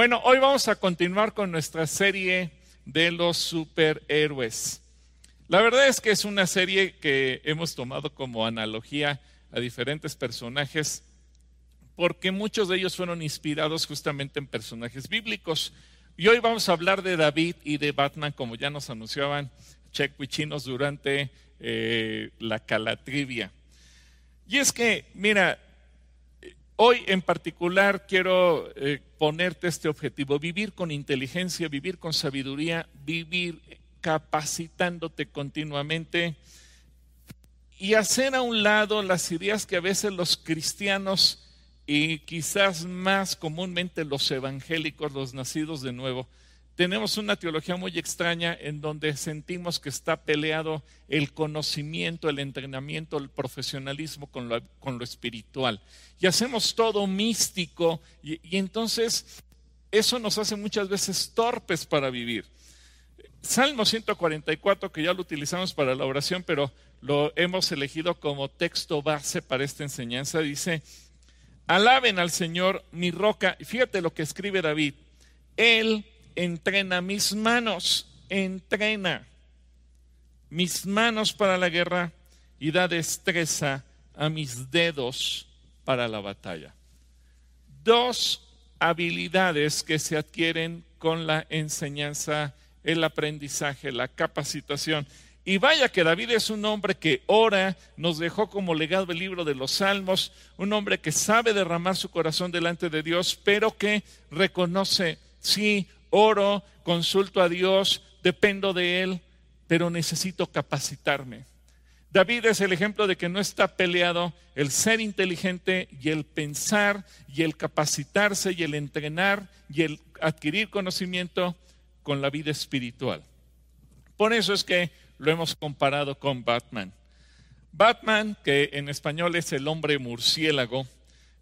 Bueno, hoy vamos a continuar con nuestra serie de los superhéroes. La verdad es que es una serie que hemos tomado como analogía a diferentes personajes porque muchos de ellos fueron inspirados justamente en personajes bíblicos. Y hoy vamos a hablar de David y de Batman, como ya nos anunciaban chequichinos durante eh, la calatrivia. Y es que, mira, hoy en particular quiero eh, ponerte este objetivo, vivir con inteligencia, vivir con sabiduría, vivir capacitándote continuamente y hacer a un lado las ideas que a veces los cristianos y quizás más comúnmente los evangélicos, los nacidos de nuevo, tenemos una teología muy extraña en donde sentimos que está peleado el conocimiento, el entrenamiento, el profesionalismo con lo, con lo espiritual. Y hacemos todo místico y, entonces eso nos hace muchas veces torpes para vivir. Salmo 144, que ya lo utilizamos para la oración, pero lo hemos elegido como texto base para esta enseñanza, dice, alaben al Señor mi roca. Fíjate lo que escribe David, Él entrena mis manos, entrena mis manos para la guerra y da destreza a mis dedos para la batalla. Dos habilidades que se adquieren con la enseñanza, el aprendizaje, la capacitación. Y vaya que David es un hombre que ora, nos dejó como legado el libro de los Salmos, un hombre que sabe derramar su corazón delante de Dios, pero que reconoce, sí, oro, consulto a Dios, dependo de Él, pero necesito capacitarme. David es el ejemplo de que no está peleado el ser inteligente y el pensar y el capacitarse y el entrenar y el adquirir conocimiento con la vida espiritual. Por eso es que lo hemos comparado con Batman. Batman, que en español es el hombre murciélago,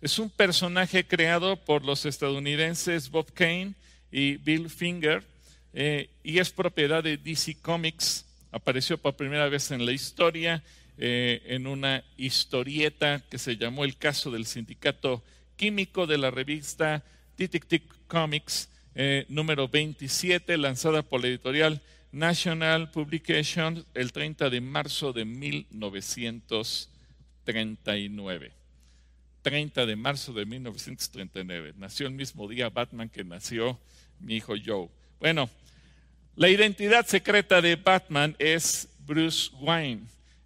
es un personaje creado por los estadounidenses Bob Kane y Bill Finger, eh, y es propiedad de DC Comics. Apareció por primera vez en la historia eh, en una historieta que se llamó El caso del sindicato químico de la revista Detective Comics, eh, número 27, lanzada por la editorial National Publication el 30 de marzo de 1939. 30 de marzo de 1939. Nació el mismo día Batman que nació mi hijo Joe. Bueno, la identidad secreta de Batman es Bruce Wayne,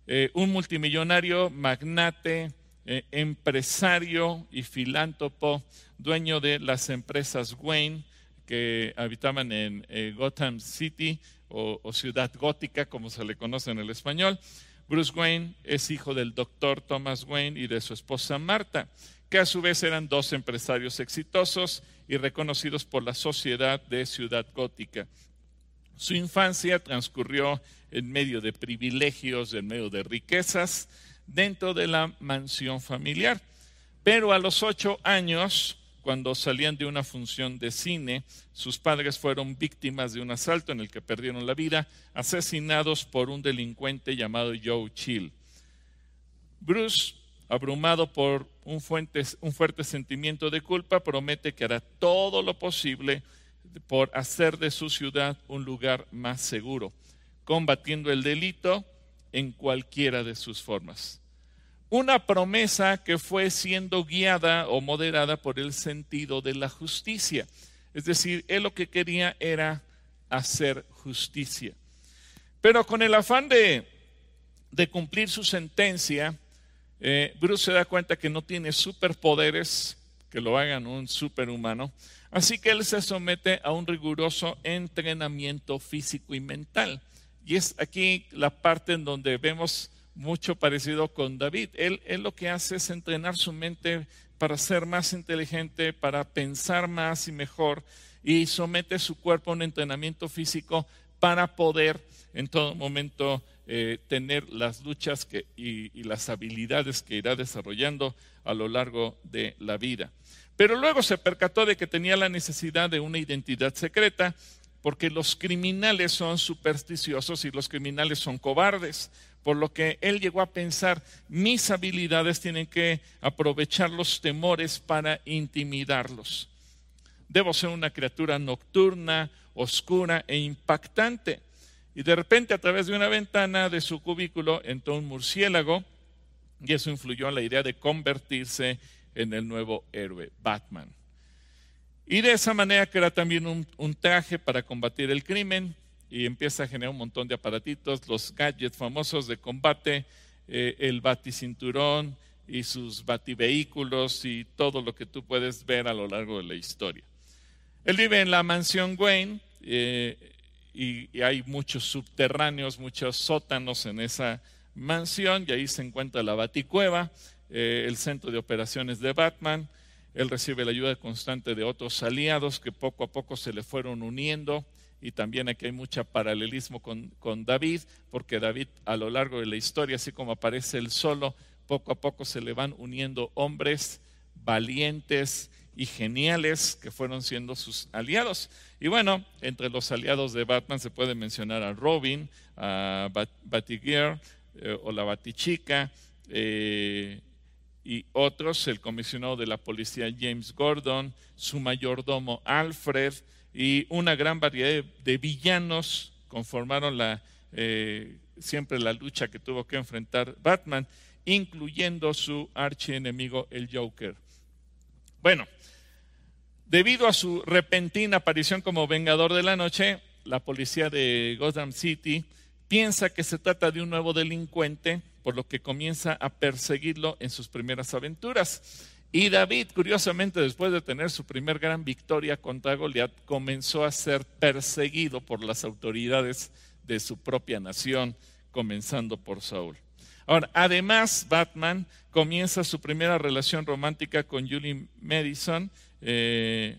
eh, un multimillonario, magnate, eh, empresario y filántropo, dueño de las empresas Wayne que habitaban en eh, Gotham City o, o, Ciudad Gótica, como se le conoce en el español. Bruce Wayne es hijo del doctor Thomas Wayne y de su esposa Marta, que a su vez eran dos empresarios exitosos y reconocidos por la sociedad de Ciudad Gótica. Su infancia transcurrió en medio de privilegios, en medio de riquezas, dentro de la mansión familiar. Pero a los ocho años, cuando salían de una función de cine, sus padres fueron víctimas de un asalto en el que perdieron la vida, asesinados por un delincuente llamado Joe Chill. Bruce abrumado por un, fuerte sentimiento de culpa, promete que hará todo lo posible por hacer de su ciudad un lugar más seguro, combatiendo el delito en cualquiera de sus formas. Una promesa que fue siendo guiada o moderada por el sentido de la justicia. Es decir, él lo que quería era hacer justicia. Pero con el afán de, de cumplir su sentencia, eh, Bruce se da cuenta que no tiene superpoderes que lo hagan un superhumano, así que él se somete a un riguroso entrenamiento físico y mental. Y es aquí la parte en donde vemos mucho parecido con David. Él, él lo que hace es entrenar su mente para ser más inteligente, para pensar más y mejor, y somete su cuerpo a un entrenamiento físico para poder en todo momento eh, tener las luchas que, y, y las habilidades que irá desarrollando a lo largo de la vida. Pero luego se percató de que tenía la necesidad de una identidad secreta porque los criminales son supersticiosos y los criminales son cobardes. Por lo que él llegó a pensar, mis habilidades tienen que aprovechar los temores para intimidarlos. Debo ser una criatura nocturna, oscura e impactante. Y de repente a través de una ventana de su cubículo entró un murciélago y eso influyó en la idea de convertirse en el nuevo héroe, Batman. Y de esa manera crea también un, traje para combatir el crimen y empieza a generar un montón de aparatitos, los gadgets famosos de combate, eh, el baticinturón y sus bativehículos y todo lo que tú puedes ver a lo largo de la historia. Él vive en la mansión Wayne eh, y, hay muchos subterráneos, muchos sótanos en esa mansión y ahí se encuentra la Baticueva, eh, el centro de operaciones de Batman. Él recibe la ayuda constante de otros aliados que poco a poco se le fueron uniendo y también aquí hay mucho paralelismo con, con David, porque David a lo largo de la historia, así como aparece él solo, poco a poco se le van uniendo hombres valientes, y geniales que fueron siendo sus aliados. Y bueno, entre los aliados de Batman se puede mencionar a Robin, a Batgirl eh, o la Batichica eh, y otros, el comisionado de la policía James Gordon, su mayordomo Alfred y una gran variedad de, villanos conformaron eh, siempre la lucha que tuvo que enfrentar Batman, incluyendo su archienemigo el Joker. Bueno, debido a su repentina aparición como Vengador de la Noche, la policía de Gotham City piensa que se trata de un nuevo delincuente, por lo que comienza a perseguirlo en sus primeras aventuras. Y David, curiosamente, después de tener su primer gran victoria contra Goliat, comenzó a ser perseguido por las autoridades de su propia nación, comenzando por Saúl. Ahora, además, Batman comienza su primera relación romántica con Julie Madison. Eh,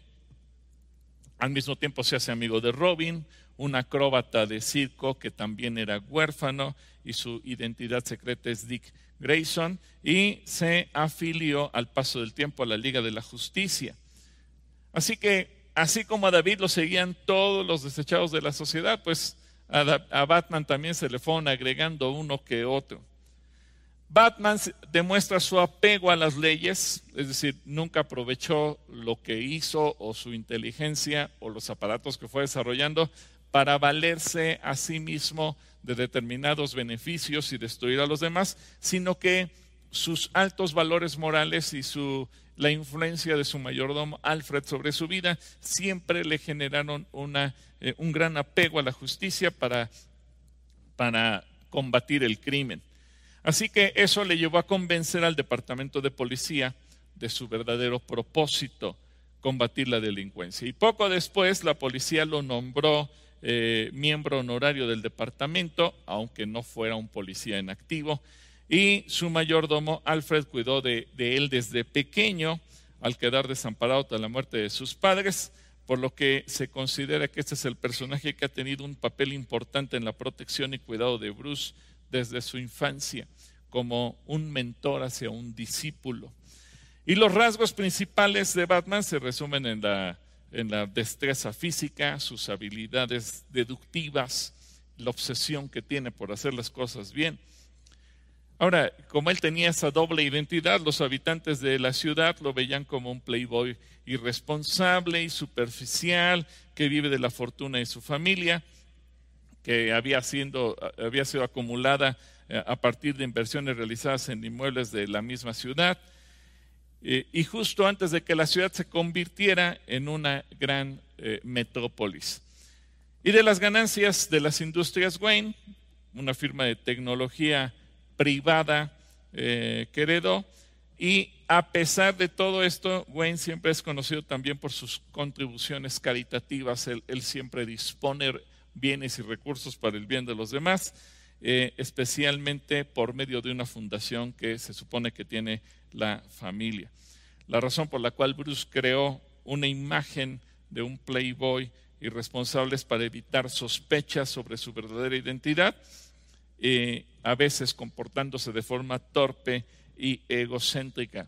al mismo tiempo se hace amigo de Robin, un acróbata de circo que también era huérfano y su identidad secreta es Dick Grayson y se afilió al paso del tiempo a la Liga de la Justicia. Así que, así como a David lo seguían todos los desechados de la sociedad, pues a Batman también se le fueron agregando uno que otro. Batman demuestra su apego a las leyes, es decir, nunca aprovechó lo que hizo o su inteligencia o los aparatos que fue desarrollando para valerse a sí mismo de determinados beneficios y destruir a los demás, sino que sus altos valores morales y la influencia de su mayordomo Alfred sobre su vida siempre le generaron eh, un gran apego a la justicia para combatir el crimen. Así que eso le llevó a convencer al departamento de policía de su verdadero propósito, combatir la delincuencia. Y poco después la policía lo nombró eh, miembro honorario del departamento, aunque no fuera un policía en activo, y su mayordomo Alfred cuidó de, de él desde pequeño, al quedar desamparado tras la muerte de sus padres, por lo que se considera que este es el personaje que ha tenido un papel importante en la protección y cuidado de Bruce desde su infancia como un mentor hacia un discípulo. Y los rasgos principales de Batman se resumen en la, en la destreza física, sus habilidades deductivas, la obsesión que tiene por hacer las cosas bien. Ahora, como él tenía esa doble identidad, los habitantes de la ciudad lo veían como un playboy irresponsable y superficial, que vive de la fortuna de su familia, que había, siendo, había sido acumulada eh, a partir de inversiones realizadas en inmuebles de la misma ciudad. Eh, y justo antes de que la ciudad se convirtiera en una gran eh, metrópolis. Y de las ganancias de las industrias Wayne, una firma de tecnología privada que heredó, y a pesar de todo esto, Wayne siempre es conocido también por sus contribuciones caritativas. Él, él siempre dispone bienes y recursos para el bien de los demás, eh, especialmente por medio de una fundación que se supone que tiene la familia. La razón por la cual Bruce creó una imagen de un playboy irresponsable es para evitar sospechas sobre su verdadera identidad, eh, a veces comportándose de forma torpe y egocéntrica.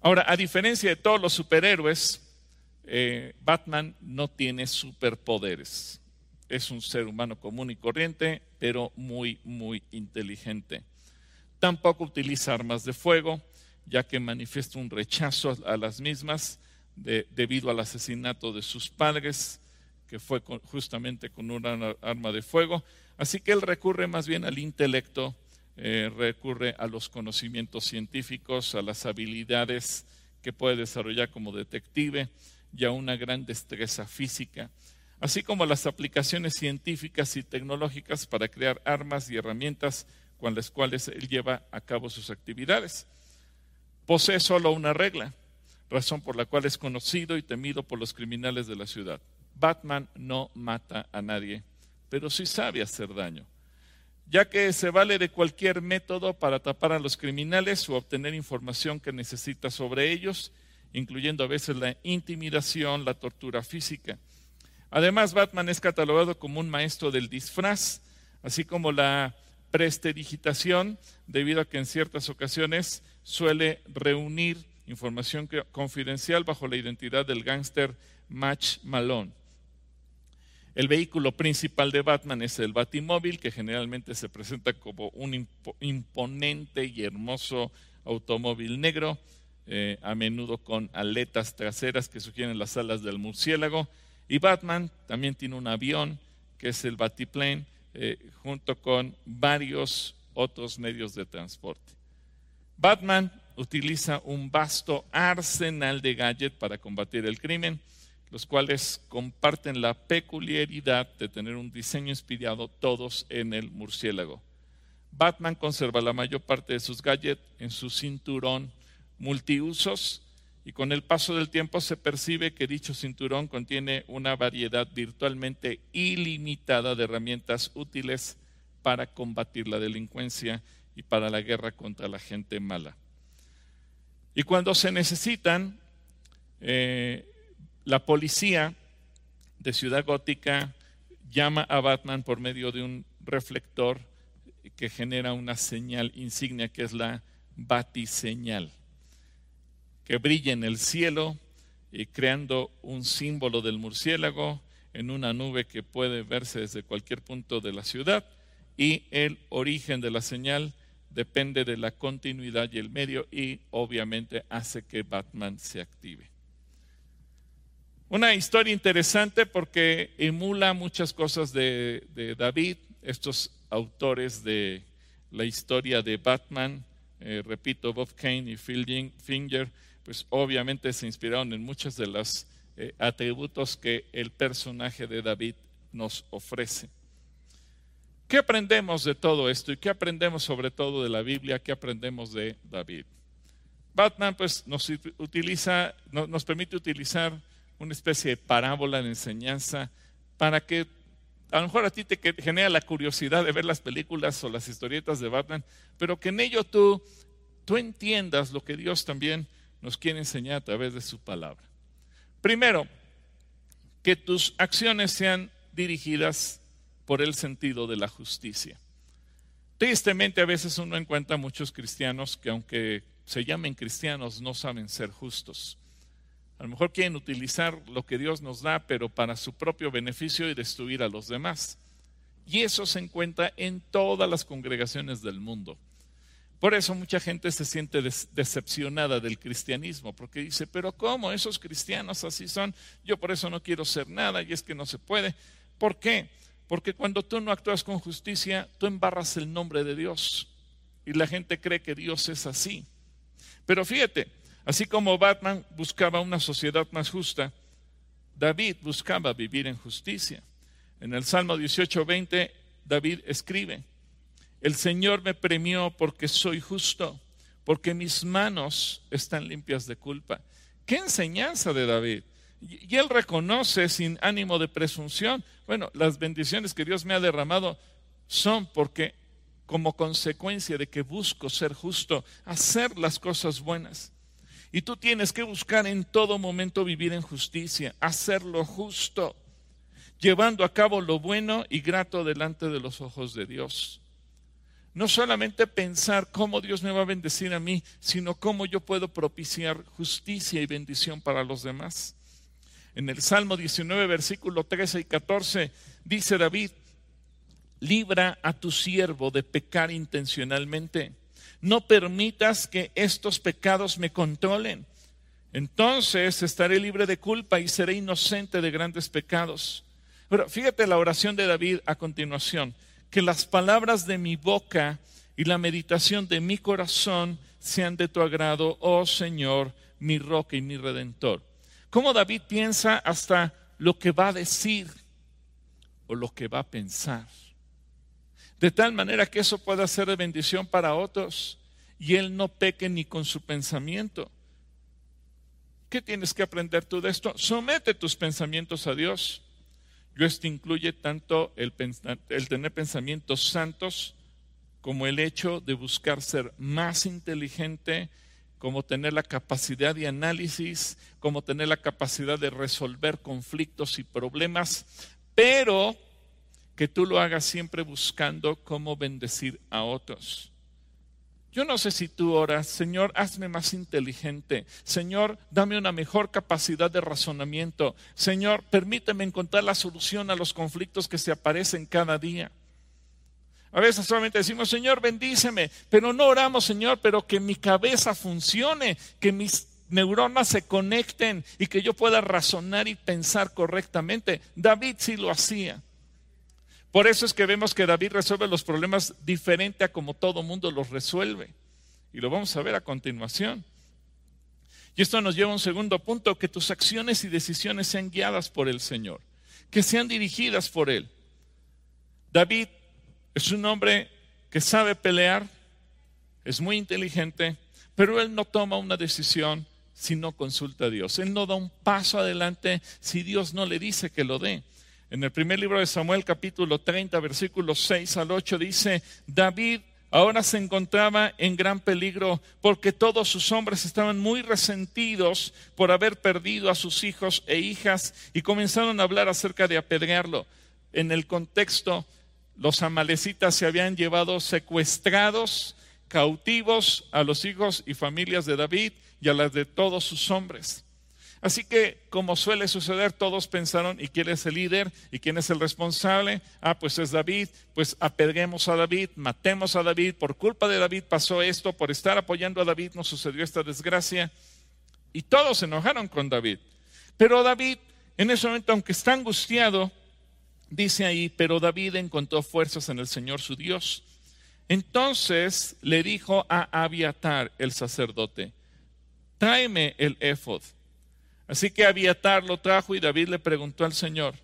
Ahora, a diferencia de todos los superhéroes, eh, Batman no tiene superpoderes. Es un ser humano común y corriente, pero muy, muy inteligente. Tampoco utiliza armas de fuego, ya que manifiesta un rechazo a las mismas, debido al asesinato de sus padres, que fue justamente con una arma de fuego. Así que él recurre más bien al intelecto, eh, recurre a los conocimientos científicos, a las habilidades que puede desarrollar como detective y a una gran destreza física, así como las aplicaciones científicas y tecnológicas para crear armas y herramientas con las cuales él lleva a cabo sus actividades. Posee solo una regla, razón por la cual es conocido y temido por los criminales de la ciudad. Batman no mata a nadie, pero sí sabe hacer daño, ya que se vale de cualquier método para tapar a los criminales o obtener información que necesita sobre ellos, incluyendo a veces la intimidación, la tortura física. Además, Batman es catalogado como un maestro del disfraz, así como la prestidigitación, debido a que en ciertas ocasiones suele reunir información confidencial bajo la identidad del gángster Match Malone. El vehículo principal de Batman es el Batimóvil, que generalmente se presenta como un imponente y hermoso automóvil negro, eh, a menudo con aletas traseras que sugieren las alas del murciélago. Y Batman también tiene un avión, que es el Batiplane, eh, junto con varios otros medios de transporte. Batman utiliza un vasto arsenal de gadgets para combatir el crimen, los cuales comparten la peculiaridad de tener un diseño inspirado todos en el murciélago. Batman conserva la mayor parte de sus gadgets en su cinturón multiusos y con el paso del tiempo se percibe que dicho cinturón contiene una variedad virtualmente ilimitada de herramientas útiles para combatir la delincuencia y para la guerra contra la gente mala. Y cuando se necesitan, eh, la policía de Ciudad Gótica llama a Batman por medio de un reflector que genera una señal insignia que es la batiseñal que brilla en el cielo y creando un símbolo del murciélago en una nube que puede verse desde cualquier punto de la ciudad y el origen de la señal depende de la continuidad y el medio y obviamente hace que Batman se active. Una historia interesante porque emula muchas cosas de, David, estos autores de la historia de Batman, eh, repito, Bob Kane y Phil Finger, pues obviamente se inspiraron en muchos de los eh, atributos que el personaje de David nos ofrece. ¿Qué aprendemos de todo esto y qué aprendemos sobre todo de la Biblia? ¿Qué aprendemos de David? Batman pues nos permite utilizar una especie de parábola de enseñanza para que a lo mejor a ti te genera la curiosidad de ver las películas o las historietas de Batman, pero que en ello tú, tú entiendas lo que Dios también nos quiere enseñar a través de su palabra. Primero, que tus acciones sean dirigidas por el sentido de la justicia. Tristemente a veces uno encuentra muchos cristianos que aunque se llamen cristianos no saben ser justos. A lo mejor quieren utilizar lo que Dios nos da, pero para su propio beneficio y destruir a los demás. Y eso se encuentra en todas las congregaciones del mundo. Por eso mucha gente se siente decepcionada del cristianismo, porque dice, pero ¿cómo? Esos cristianos así son, yo por eso no quiero ser nada y es que no se puede. ¿Por qué? Porque cuando tú no actúas con justicia, tú embarras el nombre de Dios y la gente cree que Dios es así. Pero fíjate, así como Batman buscaba una sociedad más justa, David buscaba vivir en justicia. En el Salmo 18:20, David escribe, el Señor me premió porque soy justo, porque mis manos están limpias de culpa. ¿Qué enseñanza de David? Y él reconoce sin ánimo de presunción, bueno, las bendiciones que Dios me ha derramado son porque como consecuencia de que busco ser justo, hacer las cosas buenas. Y tú tienes que buscar en todo momento vivir en justicia, hacer lo justo, llevando a cabo lo bueno y grato delante de los ojos de Dios. No solamente pensar cómo Dios me va a bendecir a mí, sino cómo yo puedo propiciar justicia y bendición para los demás. En el Salmo 19, versículo 13 y 14, dice David, libra a tu siervo de pecar intencionalmente. No permitas que estos pecados me controlen. Entonces estaré libre de culpa y seré inocente de grandes pecados. Pero fíjate la oración de David a continuación. Que las palabras de mi boca y la meditación de mi corazón sean de tu agrado, oh Señor, mi roca y mi redentor. ¿Cómo David piensa hasta lo que va a decir o lo que va a pensar? De tal manera que eso pueda ser de bendición para otros y él no peque ni con su pensamiento. ¿Qué tienes que aprender tú de esto? Somete tus pensamientos a Dios. Yo esto incluye tanto el, el tener pensamientos santos como el hecho de buscar ser más inteligente, como tener la capacidad de análisis, como tener la capacidad de resolver conflictos y problemas, pero que tú lo hagas siempre buscando cómo bendecir a otros. Yo no sé si tú oras, Señor, hazme más inteligente. Señor, dame una mejor capacidad de razonamiento. Señor, permíteme encontrar la solución a los conflictos que se aparecen cada día. A veces solamente decimos, Señor, bendíceme, pero no oramos, Señor, pero que mi cabeza funcione, que mis neuronas se conecten y que yo pueda razonar y pensar correctamente. David sí lo hacía. Por eso es que vemos que David resuelve los problemas diferente a como todo mundo los resuelve. Y lo vamos a ver a continuación. Y esto nos lleva a un segundo punto, que tus acciones y decisiones sean guiadas por el Señor, que sean dirigidas por Él. David es un hombre que sabe pelear, es muy inteligente, pero él no toma una decisión si no consulta a Dios. Él no da un paso adelante si Dios no le dice que lo dé. En el primer libro de Samuel, capítulo 30, versículos 6 al 8, dice, David ahora se encontraba en gran peligro porque todos sus hombres estaban muy resentidos por haber perdido a sus hijos e hijas y comenzaron a hablar acerca de apedrearlo. En el contexto, los amalecitas se habían llevado secuestrados, cautivos a los hijos y familias de David y a las de todos sus hombres. Así que, como suele suceder, todos pensaron, ¿y quién es el líder? ¿Y quién es el responsable? Ah, pues es David, pues apedremos a David, matemos a David, por culpa de David pasó esto, por estar apoyando a David nos sucedió esta desgracia. Y todos se enojaron con David. Pero David, en ese momento, aunque está angustiado, dice ahí, pero David encontró fuerzas en el Señor su Dios. Entonces le dijo a Abiatar, el sacerdote, tráeme el éfod. Así que Abiatar lo trajo y David le preguntó al Señor,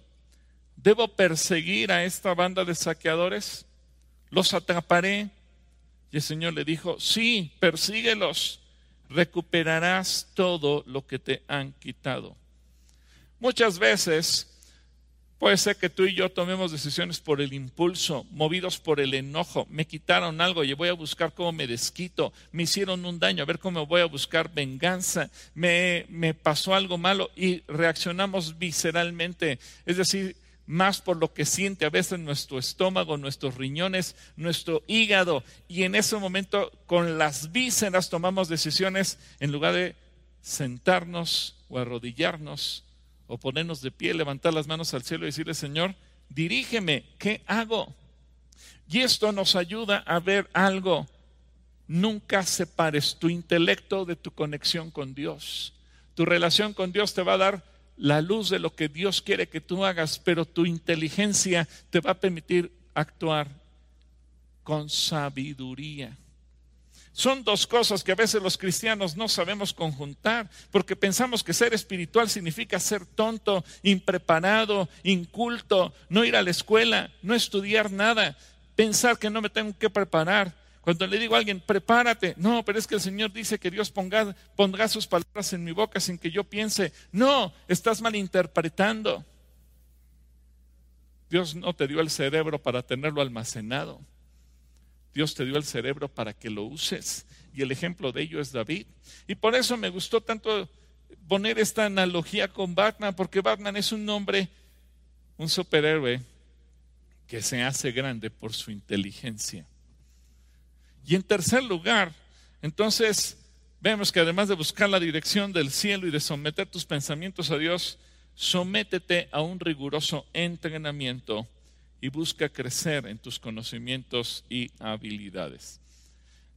¿debo perseguir a esta banda de saqueadores? ¿Los atraparé? Y el Señor le dijo, sí, persíguelos, recuperarás todo lo que te han quitado. Muchas veces Puede ser que tú y yo tomemos decisiones por el impulso, movidos por el enojo. Me quitaron algo y voy a buscar cómo me desquito. Me hicieron un daño, a ver cómo voy a buscar venganza. Me, me pasó algo malo y reaccionamos visceralmente. Es decir, más por lo que siente a veces nuestro estómago, nuestros riñones, nuestro hígado. Y en ese momento, con las vísceras, tomamos decisiones en lugar de sentarnos o arrodillarnos o ponernos de pie, levantar las manos al cielo y decirle, Señor, dirígeme, ¿qué hago? Y esto nos ayuda a ver algo. Nunca separes tu intelecto de tu conexión con Dios. Tu relación con Dios te va a dar la luz de lo que Dios quiere que tú hagas, pero tu inteligencia te va a permitir actuar con sabiduría. Son dos cosas que a veces los cristianos no sabemos conjuntar, porque pensamos que ser espiritual significa ser tonto, impreparado, inculto, no ir a la escuela, no estudiar nada, pensar que no me tengo que preparar. Cuando le digo a alguien, prepárate, no, pero es que el Señor dice que Dios ponga, pondrá sus palabras en mi boca sin que yo piense, no, estás malinterpretando. Dios no te dio el cerebro para tenerlo almacenado. Dios te dio el cerebro para que lo uses. Y el ejemplo de ello es David. Y por eso me gustó tanto poner esta analogía con Batman, porque Batman es un hombre, un superhéroe que se hace grande por su inteligencia. Y en tercer lugar, entonces vemos que además de buscar la dirección del cielo y de someter tus pensamientos a Dios, sométete a un riguroso entrenamiento y busca crecer en tus conocimientos y habilidades.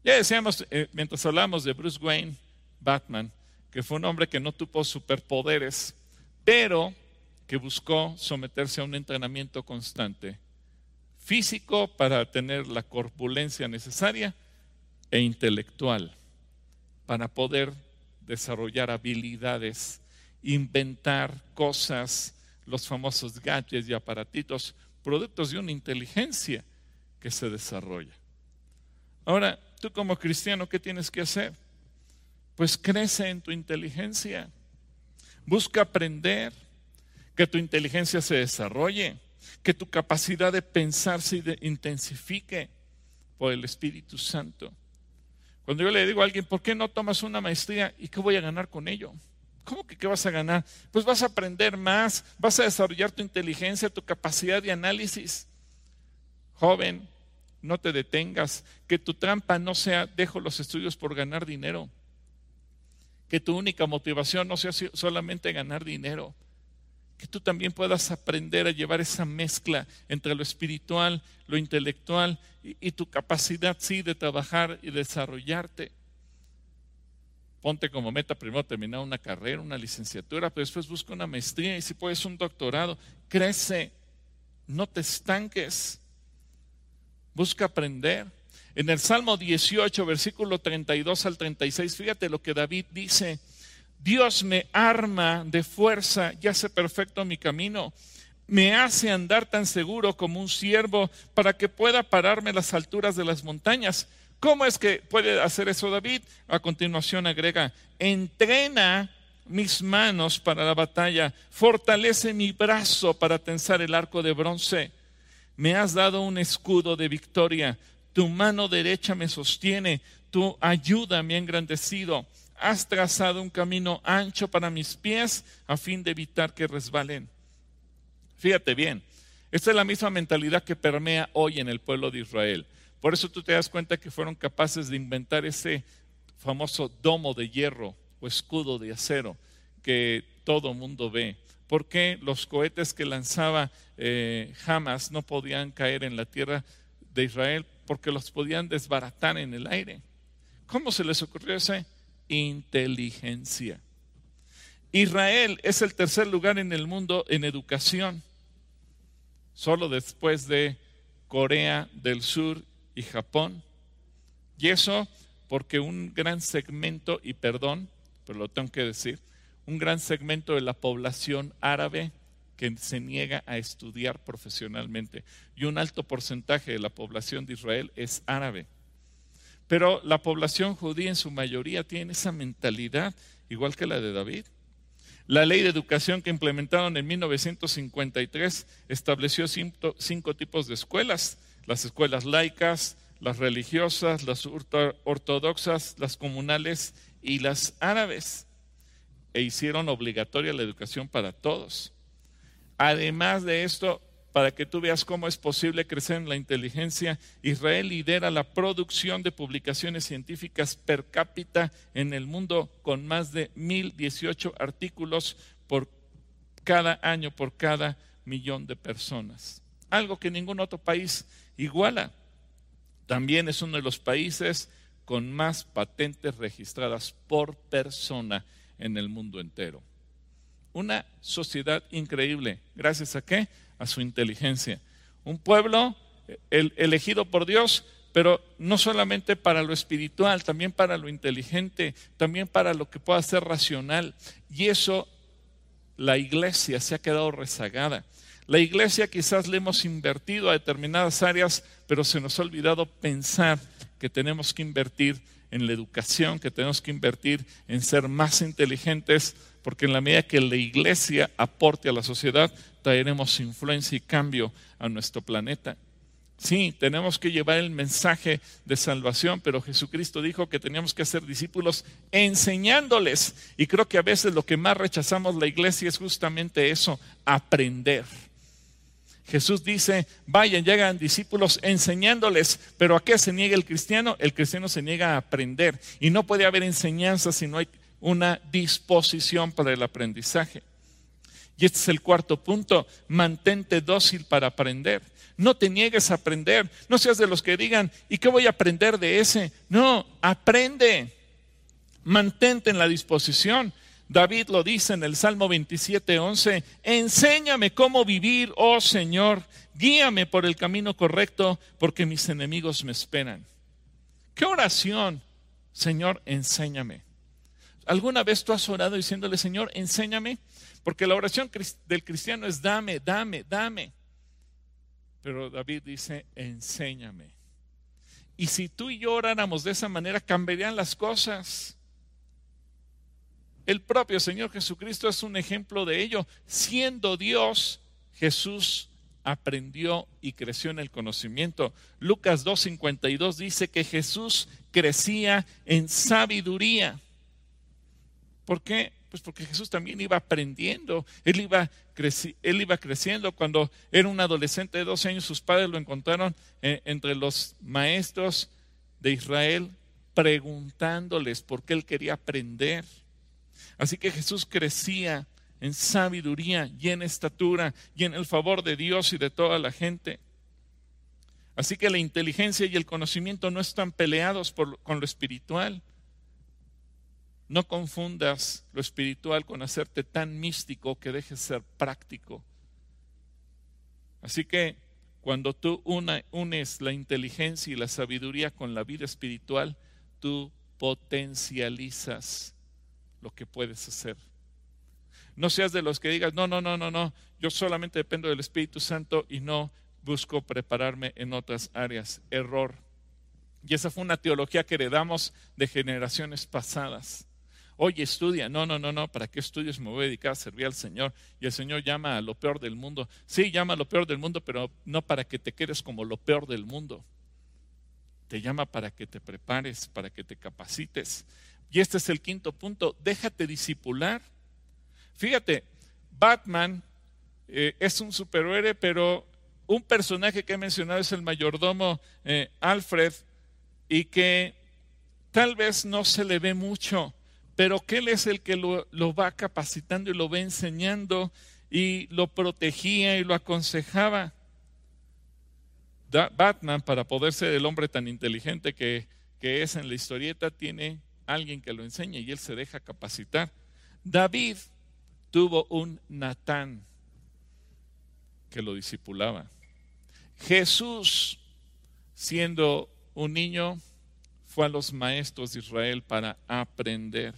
Ya decíamos, eh, mientras hablamos de Bruce Wayne, Batman, que fue un hombre que no tuvo superpoderes, pero que buscó someterse a un entrenamiento constante, físico para tener la corpulencia necesaria e intelectual para poder desarrollar habilidades, inventar cosas, los famosos gadgets y aparatitos, productos de una inteligencia que se desarrolla. Ahora, tú como cristiano, ¿qué tienes que hacer? Pues crece en tu inteligencia. Busca aprender, que tu inteligencia se desarrolle, que tu capacidad de pensar se intensifique por el Espíritu Santo. Cuando yo le digo a alguien, ¿por qué no tomas una maestría y qué voy a ganar con ello? ¿Cómo que qué vas a ganar? Pues vas a aprender más, vas a desarrollar tu inteligencia, tu capacidad de análisis. Joven, no te detengas, que tu trampa no sea dejo los estudios por ganar dinero, que tu única motivación no sea solamente ganar dinero, que tú también puedas aprender a llevar esa mezcla entre lo espiritual, lo intelectual y, tu capacidad, sí, de trabajar y desarrollarte. Ponte como meta primero terminar una carrera, una licenciatura, pero después busca una maestría y si puedes un doctorado, crece, no te estanques, busca aprender. En el Salmo 18, versículo 32 al 36, fíjate lo que David dice. Dios me arma de fuerza y hace perfecto mi camino. Me hace andar tan seguro como un siervo para que pueda pararme a las alturas de las montañas. ¿Cómo es que puede hacer eso David? A continuación agrega, entrena mis manos para la batalla, fortalece mi brazo para tensar el arco de bronce. Me has dado un escudo de victoria, tu mano derecha me sostiene, tu ayuda me ha engrandecido has trazado un camino ancho para mis pies a fin de evitar que resbalen. Fíjate bien, esta es la misma mentalidad que permea hoy en el pueblo de Israel. Por eso tú te das cuenta que fueron capaces de inventar ese famoso domo de hierro o escudo de acero que todo mundo ve. ¿Por qué los cohetes que lanzaba eh, Hamas no podían caer en la tierra de Israel? Porque los podían desbaratar en el aire. ¿Cómo se les ocurrió ese? inteligencia. Israel es el tercer lugar en el mundo en educación, solo después de Corea del Sur y Japón. Y eso porque un gran segmento, y perdón, pero lo tengo que decir, un gran segmento de la población árabe que se niega a estudiar profesionalmente y un alto porcentaje de la población de Israel es árabe. Pero la población judía en su mayoría tiene esa mentalidad igual que la de David. La ley de educación que implementaron en 1953 estableció cinco, tipos de escuelas, las escuelas laicas, las religiosas, las ortodoxas, las comunales y las árabes, e hicieron obligatoria la educación para todos. Además de esto, para que tú veas cómo es posible crecer en la inteligencia. Israel lidera la producción de publicaciones científicas per cápita en el mundo con más de 1018 artículos por cada año, por cada millón de personas. Algo que ningún otro país iguala. También es uno de los países con más patentes registradas por persona en el mundo entero. Una sociedad increíble. ¿Gracias a qué? a su inteligencia. Un pueblo elegido por Dios, pero no solamente para lo espiritual, también para lo inteligente, también para lo que pueda ser racional. Y eso la iglesia se ha quedado rezagada. La iglesia quizás le hemos invertido a determinadas áreas, pero se nos ha olvidado pensar que tenemos que invertir en la educación, que tenemos que invertir en ser más inteligentes, porque en la medida que la iglesia aporte a la sociedad, traeremos influencia y cambio a nuestro planeta. Sí, tenemos que llevar el mensaje de salvación, pero Jesucristo dijo que teníamos que hacer discípulos enseñándoles. Y creo que a veces lo que más rechazamos la iglesia es justamente eso, aprender. Jesús dice, vayan, llegan discípulos enseñándoles, pero ¿a qué se niega el cristiano? El cristiano se niega a aprender y no puede haber enseñanza si no hay una disposición para el aprendizaje. Y este es el cuarto punto, mantente dócil para aprender. No te niegues a aprender, no seas de los que digan, ¿y qué voy a aprender de ese? No, aprende. Mantente en la disposición. David lo dice en el Salmo 27, 11, enséñame cómo vivir, oh Señor, guíame por el camino correcto, porque mis enemigos me esperan. ¿Qué oración? Señor, enséñame. ¿Alguna vez tú has orado diciéndole, Señor, enséñame? Porque la oración del cristiano es dame, dame, dame. Pero David dice, enséñame. Y si tú y yo oráramos de esa manera, cambiarían las cosas. El propio Señor Jesucristo es un ejemplo de ello. Siendo Dios, Jesús aprendió y creció en el conocimiento. Lucas 2.52 dice que Jesús crecía en sabiduría. ¿Por qué? Pues porque Jesús también iba aprendiendo, él iba, él iba creciendo. Cuando era un adolescente de 12 años, sus padres lo encontraron eh, entre los maestros de Israel preguntándoles por qué él quería aprender. Así que Jesús crecía en sabiduría y en estatura y en el favor de Dios y de toda la gente. Así que la inteligencia y el conocimiento no están peleados con lo espiritual. No confundas lo espiritual con hacerte tan místico que dejes ser práctico. Así que cuando tú unes la inteligencia y la sabiduría con la vida espiritual, tú potencializas lo que puedes hacer. No seas de los que digas, no, no, no, no, no, yo solamente dependo del Espíritu Santo y no busco prepararme en otras áreas. Error. Y esa fue una teología que heredamos de generaciones pasadas. Oye, estudia. No, no, no, no. ¿Para qué estudios? Me voy a dedicar a servir al Señor. Y el Señor llama a lo peor del mundo. Sí, llama a lo peor del mundo, pero no para que te quedes como lo peor del mundo. Te llama para que te prepares, para que te capacites. Y este es el quinto punto. Déjate disipular. Fíjate, Batman eh, es un superhéroe, pero un personaje que he mencionado es el mayordomo eh, Alfred y que tal vez no se le ve mucho pero que Él es el que lo, va capacitando y lo va enseñando y lo protegía y lo aconsejaba. Batman, para poder ser el hombre tan inteligente que, que es en la historieta, tiene alguien que lo enseña y él se deja capacitar. David tuvo un Natán que lo discipulaba. Jesús, siendo un niño, fue a los maestros de Israel para aprender.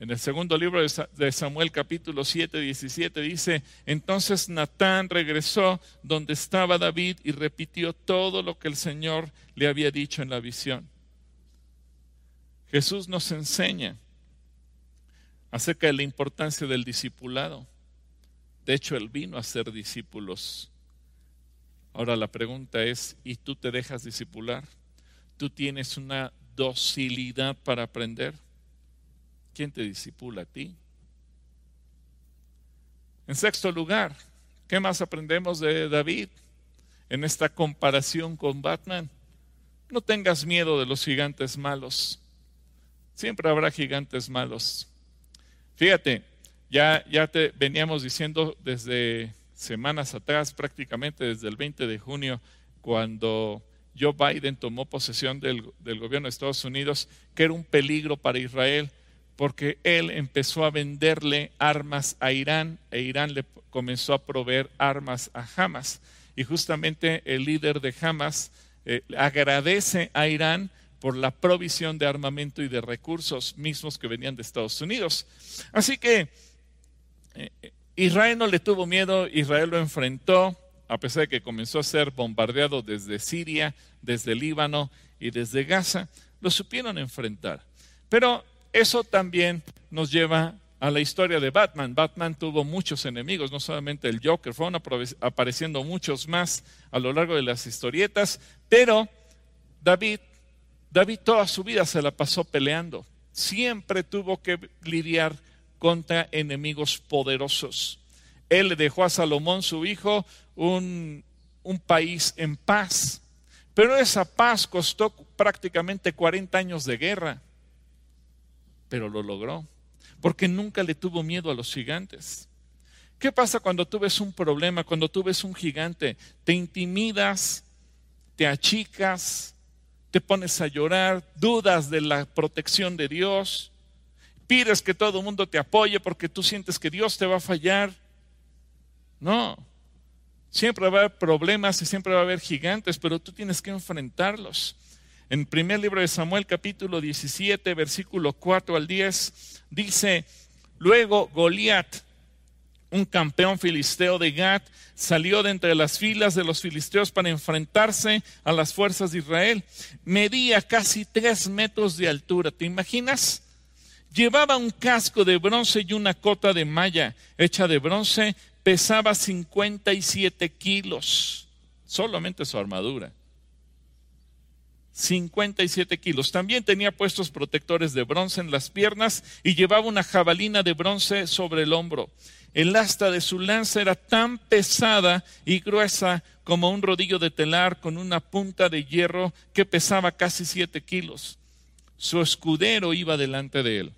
En el segundo libro de Samuel capítulo 7, 17 dice, entonces Natán regresó donde estaba David y repitió todo lo que el Señor le había dicho en la visión. Jesús nos enseña acerca de la importancia del discipulado. De hecho, Él vino a ser discípulos. Ahora la pregunta es, ¿y tú te dejas discipular? tú tienes una docilidad para aprender. ¿Quién te disipula a ti? En sexto lugar, ¿qué más aprendemos de David en esta comparación con Batman? No tengas miedo de los gigantes malos. Siempre habrá gigantes malos. Fíjate, ya, ya te veníamos diciendo desde semanas atrás, prácticamente desde el 20 de junio, cuando Joe Biden tomó posesión del, gobierno de Estados Unidos, que era un peligro para Israel, porque él empezó a venderle armas a Irán e Irán le comenzó a proveer armas a Hamas. Y justamente el líder de Hamas eh, agradece a Irán por la provisión de armamento y de recursos mismos que venían de Estados Unidos. Así que eh, Israel no le tuvo miedo, Israel lo enfrentó, a pesar de que comenzó a ser bombardeado desde Siria, desde Líbano y desde Gaza, lo supieron enfrentar. Pero eso también nos lleva a la historia de Batman. Batman tuvo muchos enemigos, no solamente el Joker, fueron apareciendo muchos más a lo largo de las historietas, pero David, David toda su vida se la pasó peleando. Siempre tuvo que lidiar contra enemigos poderosos. Él le dejó a Salomón, su hijo, un, país en paz. Pero esa paz costó prácticamente 40 años de guerra. Pero lo logró, porque nunca le tuvo miedo a los gigantes. ¿Qué pasa cuando tú ves un problema, cuando tú ves un gigante? Te intimidas, te achicas, te pones a llorar, dudas de la protección de Dios, pides que todo el mundo te apoye porque tú sientes que Dios te va a fallar. No, siempre va a haber problemas y siempre va a haber gigantes, pero tú tienes que enfrentarlos. En primer libro de Samuel capítulo 17, versículo 4 al 10, dice, luego Goliat, un campeón filisteo de Gat, salió de entre las filas de los filisteos para enfrentarse a las fuerzas de Israel. Medía casi tres metros de altura. ¿Te imaginas? Llevaba un casco de bronce y una cota de malla hecha de bronce. Pesaba 57 kilos. Solamente su armadura. 57 kilos. También tenía puestos protectores de bronce en las piernas y llevaba una jabalina de bronce sobre el hombro. El asta de su lanza era tan pesada y gruesa como un rodillo de telar con una punta de hierro que pesaba casi siete kilos. Su escudero iba delante de él.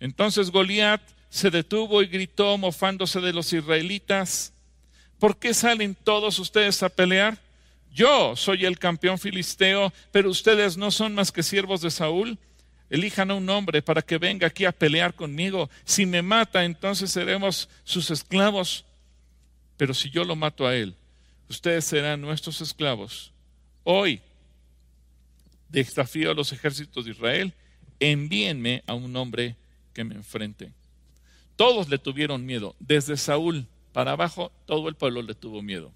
Entonces Goliat se detuvo y gritó, mofándose de los israelitas, ¿por qué salen todos ustedes a pelear? Yo soy el campeón filisteo, pero ustedes no son más que siervos de Saúl. Elijan a un hombre para que venga aquí a pelear conmigo. Si me mata, entonces seremos sus esclavos. Pero si yo lo mato a él, ustedes serán nuestros esclavos. Hoy desafío a los ejércitos de Israel, envíenme a un hombre que me enfrente. Todos le tuvieron miedo, desde Saúl para abajo, todo el pueblo le tuvo miedo,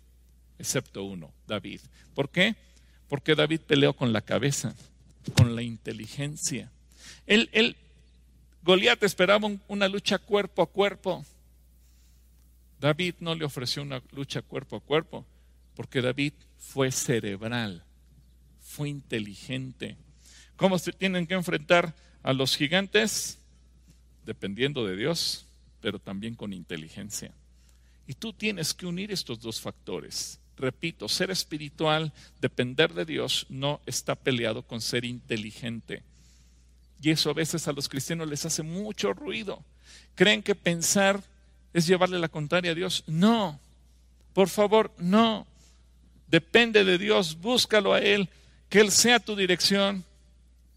excepto uno, David. ¿Por qué? Porque David peleó con la cabeza, con la inteligencia. Él, Goliat esperaba una lucha cuerpo a cuerpo. David no le ofreció una lucha cuerpo a cuerpo, porque David fue cerebral, fue inteligente. ¿Cómo se tienen que enfrentar a los gigantes? Dependiendo de Dios, pero también con inteligencia. Y tú tienes que unir estos dos factores. Repito, ser espiritual, depender de Dios, no está peleado con ser inteligente. Y eso a veces a los cristianos les hace mucho ruido. ¿Creen que pensar es llevarle la contraria a Dios? No, por favor, no. Depende de Dios, búscalo a Él, que Él sea tu dirección,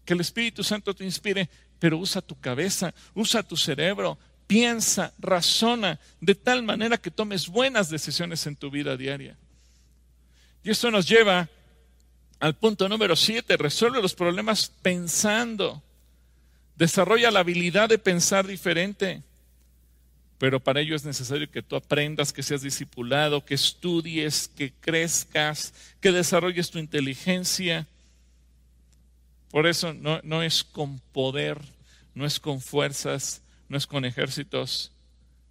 que el Espíritu Santo te inspire, pero usa tu cabeza, usa tu cerebro, piensa, razona, de tal manera que tomes buenas decisiones en tu vida diaria. Y esto nos lleva al punto número siete, resuelve los problemas pensando. Desarrolla la habilidad de pensar diferente. Pero para ello es necesario que tú aprendas, que seas discipulado, que estudies, que crezcas, que desarrolles tu inteligencia. Por eso no, no es con poder, no es con fuerzas, no es con ejércitos,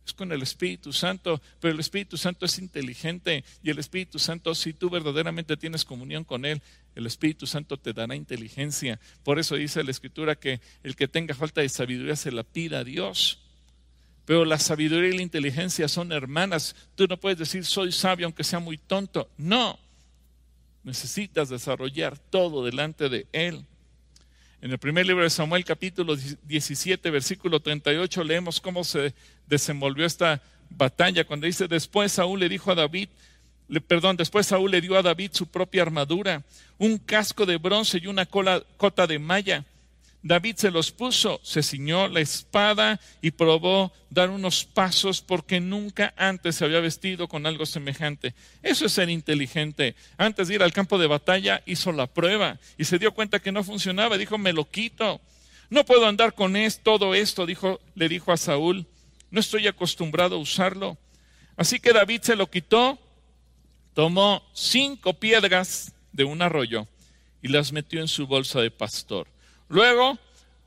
es con el Espíritu Santo, pero el Espíritu Santo es inteligente y el Espíritu Santo, si tú verdaderamente tienes comunión con Él, el Espíritu Santo te dará inteligencia. Por eso dice la Escritura que el que tenga falta de sabiduría se la pida a Dios. Pero la sabiduría y la inteligencia son hermanas. Tú no puedes decir soy sabio aunque sea muy tonto. No. Necesitas desarrollar todo delante de Él. En el primer libro de Samuel, capítulo 17, versículo 38, leemos cómo se desenvolvió esta batalla. Cuando dice, después Saúl le dijo a David, perdón, después Saúl le dio a David su propia armadura, un casco de bronce y una cota de malla. David se los puso, se ciñó la espada y probó dar unos pasos porque nunca antes se había vestido con algo semejante. Eso es ser inteligente. Antes de ir al campo de batalla hizo la prueba y se dio cuenta que no funcionaba. Dijo, me lo quito. No puedo andar con todo esto, dijo, le dijo a Saúl. No estoy acostumbrado a usarlo. Así que David se lo quitó, tomó cinco piedras de un arroyo y las metió en su bolsa de pastor Luego,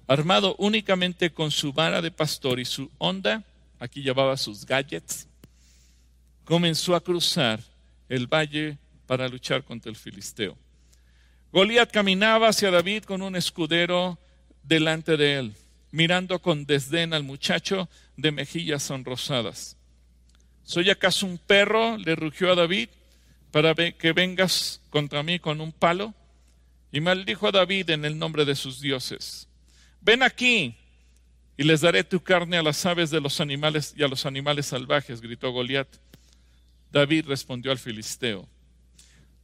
armado únicamente con su vara de pastor y su onda, aquí llevaba sus gadgets, comenzó a cruzar el valle para luchar contra el filisteo. Goliat caminaba hacia David con un escudero delante de él, mirando con desdén al muchacho de mejillas sonrosadas. ¿Soy acaso un perro? le rugió a David, para que vengas contra mí con un palo. Y maldijo a David en el nombre de sus dioses. Ven aquí y les daré tu carne a las aves de los animales y a los animales salvajes, gritó Goliat. David respondió al filisteo,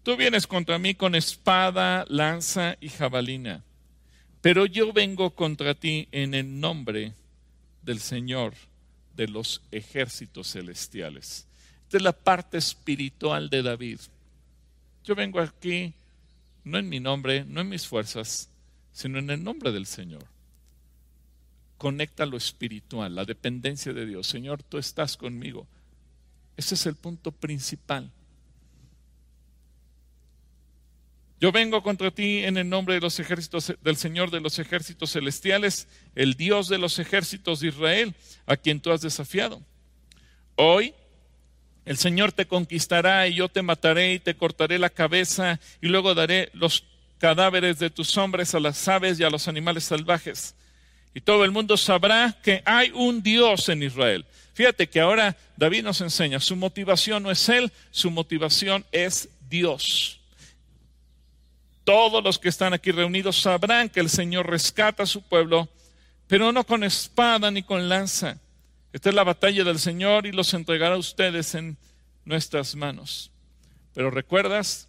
Tú vienes contra mí con espada, lanza y jabalina, pero yo vengo contra ti en el nombre del Señor de los ejércitos celestiales. Esta es la parte espiritual de David. Yo vengo aquí no en mi nombre, no en mis fuerzas, sino en el nombre del Señor. Conecta lo espiritual, la dependencia de Dios. Señor, tú estás conmigo. Ese es el punto principal. Yo vengo contra ti en el nombre de los ejércitos del Señor de los ejércitos celestiales, el Dios de los ejércitos de Israel, a quien tú has desafiado. Hoy el Señor te conquistará y yo te mataré y te cortaré la cabeza y luego daré los cadáveres de tus hombres a las aves y a los animales salvajes. Y todo el mundo sabrá que hay un Dios en Israel. Fíjate que ahora David nos enseña, su motivación no es Él, su motivación es Dios. Todos los que están aquí reunidos sabrán que el Señor rescata a su pueblo, pero no con espada ni con lanza. Esta es la batalla del Señor y los entregará a ustedes en nuestras manos. Pero recuerdas,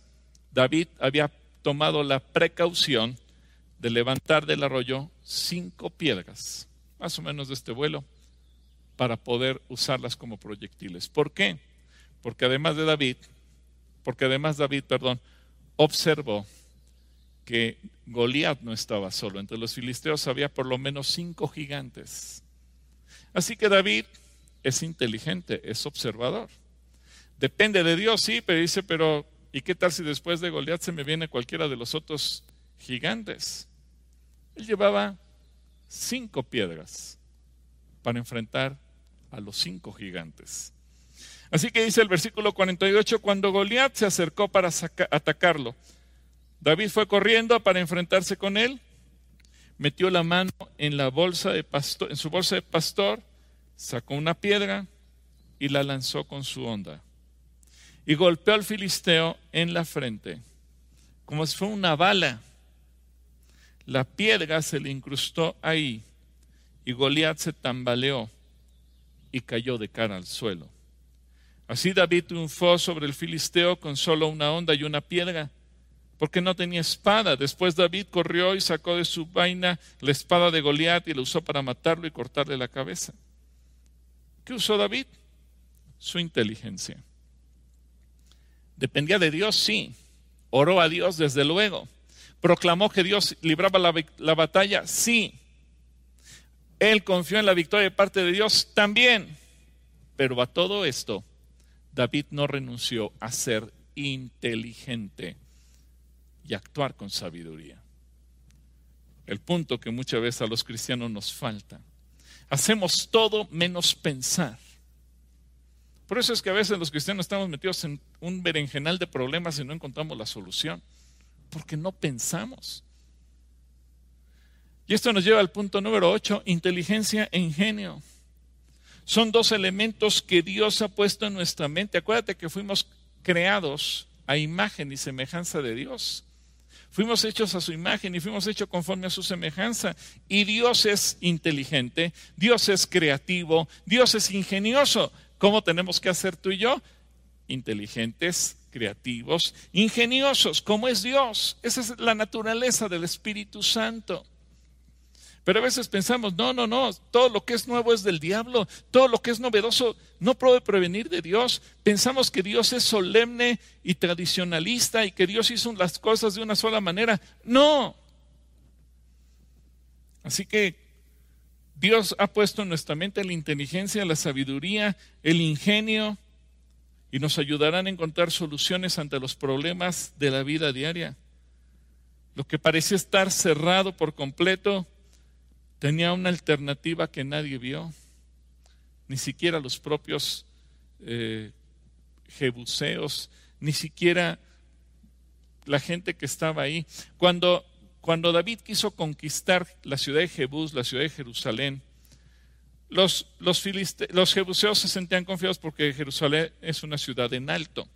David había tomado la precaución de levantar del arroyo cinco piedras, más o menos de este vuelo, para poder usarlas como proyectiles. ¿Por qué? Porque además de David, porque además David, perdón, observó que Goliat no estaba solo. Entre los filisteos había por lo menos cinco gigantes. Así que David es inteligente, es observador. Depende de Dios, sí, pero dice, pero ¿y qué tal si después de Goliat se me viene cualquiera de los otros gigantes? Él llevaba cinco piedras para enfrentar a los cinco gigantes. Así que dice el versículo 48, cuando Goliat se acercó para atacarlo, David fue corriendo para enfrentarse con él, metió la mano en la bolsa de pastor, en su bolsa de pastor, sacó una piedra y la lanzó con su onda. Y golpeó al filisteo en la frente, como si fuera una bala. La piedra se le incrustó ahí y Goliat se tambaleó y cayó de cara al suelo. Así David triunfó sobre el filisteo con solo una onda y una piedra porque no tenía espada. Después David corrió y sacó de su vaina la espada de Goliat y la usó para matarlo y cortarle la cabeza. ¿Qué usó David? Su inteligencia. ¿Dependía de Dios? Sí. Oró a Dios desde luego. ¿Proclamó que Dios libraba la, la batalla? Sí. Él confió en la victoria de parte de Dios también. Pero a todo esto, David no renunció a ser inteligente y actuar con sabiduría. El punto que muchas veces a los cristianos nos falta. Hacemos todo menos pensar. Por eso es que a veces los cristianos estamos metidos en un berenjenal de problemas y no encontramos la solución, porque no pensamos. Y esto nos lleva al punto número 8, inteligencia e ingenio. Son dos elementos que Dios ha puesto en nuestra mente. Acuérdate que fuimos creados a imagen y semejanza de Dios. Fuimos hechos a su imagen y fuimos hechos conforme a su semejanza. Y Dios es inteligente, Dios es creativo, Dios es ingenioso. ¿Cómo tenemos que hacer tú y yo? Inteligentes, creativos, ingeniosos, como es Dios. Esa es la naturaleza del Espíritu Santo. Pero a veces pensamos, no, no, no, todo lo que es nuevo es del diablo, todo lo que es novedoso no puede prevenir de Dios. Pensamos que Dios es solemne y tradicionalista y que Dios hizo las cosas de una sola manera. No. Así que Dios ha puesto en nuestra mente la inteligencia, la sabiduría, el ingenio y nos ayudarán a encontrar soluciones ante los problemas de la vida diaria. Lo que parecía estar cerrado por completo, tenía una alternativa que nadie vio, ni siquiera los propios eh, jebuseos, ni siquiera la gente que estaba ahí. Cuando, cuando David quiso conquistar la ciudad de Jebús, la ciudad de Jerusalén, los, los, los jebuseos se sentían confiados porque Jerusalén es una ciudad en alto.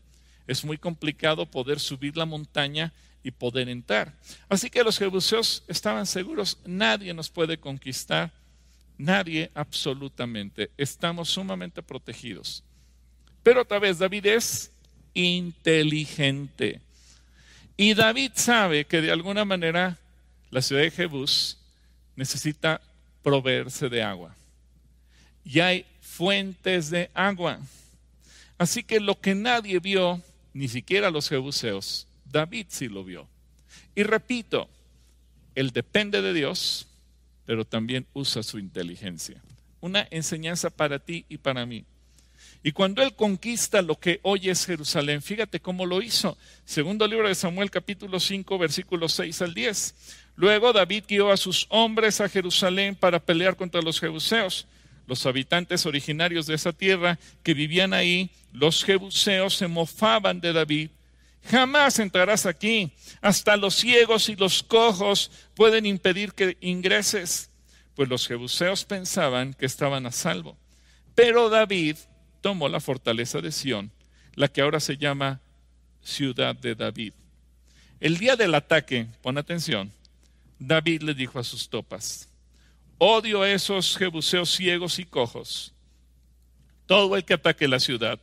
Es muy complicado poder subir la montaña y poder entrar. Así que los jebuseos estaban seguros, nadie nos puede conquistar, nadie absolutamente, estamos sumamente protegidos. Pero otra vez, David es inteligente. Y David sabe que de alguna manera la ciudad de Jebús necesita proveerse de agua. Y hay fuentes de agua. Así que lo que nadie vio, ni siquiera los jebuseos, David sí lo vio. Y repito, él depende de Dios, pero también usa su inteligencia. Una enseñanza para ti y para mí. Y cuando él conquista lo que hoy es Jerusalén, fíjate cómo lo hizo. Segundo libro de Samuel capítulo 5 versículos 6 al 10. Luego David guió a sus hombres a Jerusalén para pelear contra los jebuseos. Los habitantes originarios de esa tierra que vivían ahí, los jebuseos, se mofaban de David. Jamás entrarás aquí. Hasta los ciegos y los cojos pueden impedir que ingreses. Pues los jebuseos pensaban que estaban a salvo. Pero David tomó la fortaleza de Sión, la que ahora se llama ciudad de David. El día del ataque, pon atención, David le dijo a sus topas, odio a esos jebuseos ciegos y cojos. Todo el que ataque la ciudad,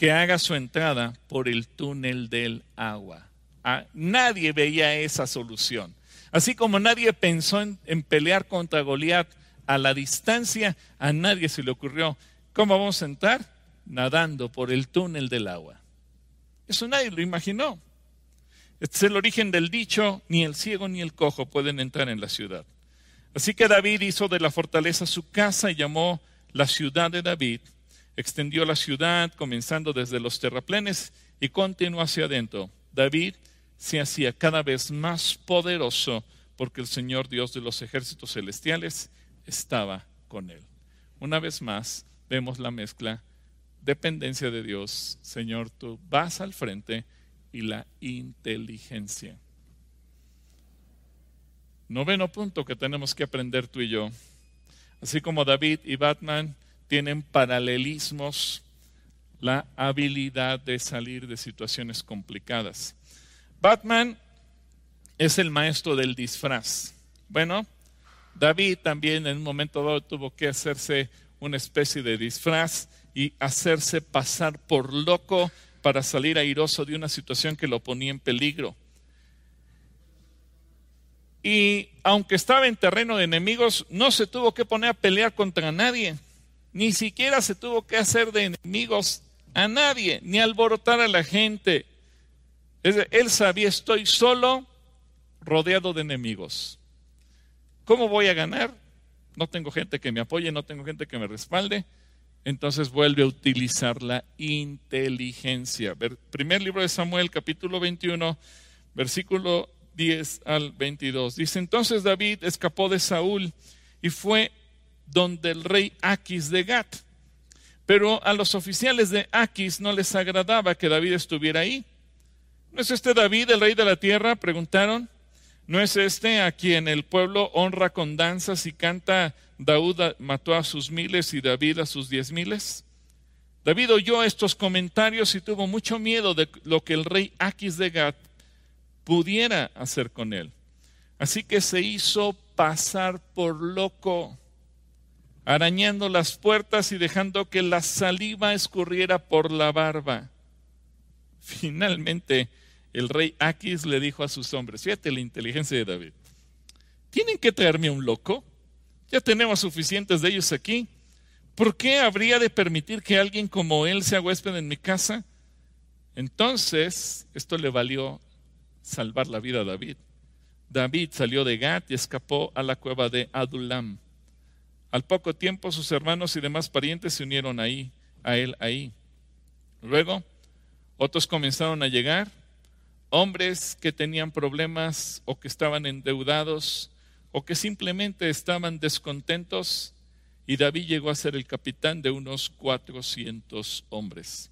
que haga su entrada por el túnel del agua. Ah, nadie veía esa solución. Así como nadie pensó en, en pelear contra Goliat a la distancia, a nadie se le ocurrió ¿Cómo vamos a entrar? Nadando por el túnel del agua. Eso nadie lo imaginó. Este es el origen del dicho, ni el ciego ni el cojo pueden entrar en la ciudad. Así que David hizo de la fortaleza su casa y llamó la ciudad de David. Extendió la ciudad comenzando desde los terraplenes y continuó hacia adentro. David se hacía cada vez más poderoso porque el Señor Dios de los ejércitos celestiales estaba con él. Una vez más, vemos la mezcla, dependencia de Dios, Señor, tú vas al frente y la inteligencia. Noveno punto que tenemos que aprender tú y yo. Así como David y Batman tienen paralelismos, la habilidad de salir de situaciones complicadas. Batman es el maestro del disfraz. Bueno, David también en un momento dado tuvo que hacerse una especie de disfraz y hacerse pasar por loco para salir airoso de una situación que lo ponía en peligro. Y aunque estaba en terreno de enemigos, no se tuvo que poner a pelear contra nadie, ni siquiera se tuvo que hacer de enemigos a nadie, ni alborotar a la gente. Él sabía, estoy solo, rodeado de enemigos. ¿Cómo voy a ganar? no tengo gente que me apoye, no tengo gente que me respalde, entonces vuelve a utilizar la inteligencia. Primer libro de Samuel, capítulo 21, versículo 10 al 22. Dice, entonces David escapó de Saúl y fue donde el rey Aquis de Gat. Pero a los oficiales de Aquis no les agradaba que David estuviera ahí. ¿No es este David el rey de la tierra? Preguntaron. ¿No es este a quien el pueblo honra con danzas y canta, Daud mató a sus miles y David a sus diez miles? David oyó estos comentarios y tuvo mucho miedo de lo que el rey Aquis de Gat pudiera hacer con él. Así que se hizo pasar por loco, arañando las puertas y dejando que la saliva escurriera por la barba. Finalmente, el rey Aquis le dijo a sus hombres, fíjate la inteligencia de David, ¿tienen que traerme un loco? Ya tenemos suficientes de ellos aquí. ¿Por qué habría de permitir que alguien como él sea huésped en mi casa? Entonces, esto le valió salvar la vida a David. David salió de Gat y escapó a la cueva de Adulam. Al poco tiempo sus hermanos y demás parientes se unieron ahí, a él ahí. Luego, otros comenzaron a llegar hombres que tenían problemas o que estaban endeudados o que simplemente estaban descontentos y David llegó a ser el capitán de unos 400 hombres.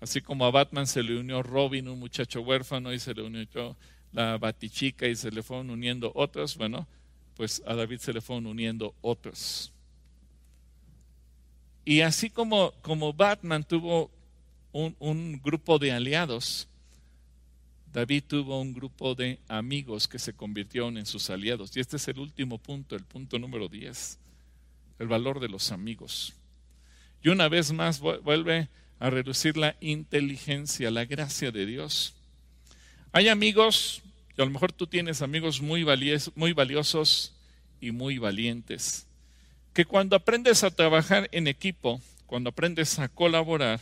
Así como a Batman se le unió Robin, un muchacho huérfano, y se le unió la Batichica y se le fueron uniendo otros, bueno, pues a David se le fueron uniendo otros. Y así como, como Batman tuvo un, un grupo de aliados, David tuvo un grupo de amigos que se convirtieron en sus aliados. Y este es el último punto, el punto número 10, el valor de los amigos. Y una vez más vuelve a reducir la inteligencia, la gracia de Dios. Hay amigos, y a lo mejor tú tienes amigos muy, muy valiosos y muy valientes, que cuando aprendes a trabajar en equipo, cuando aprendes a colaborar,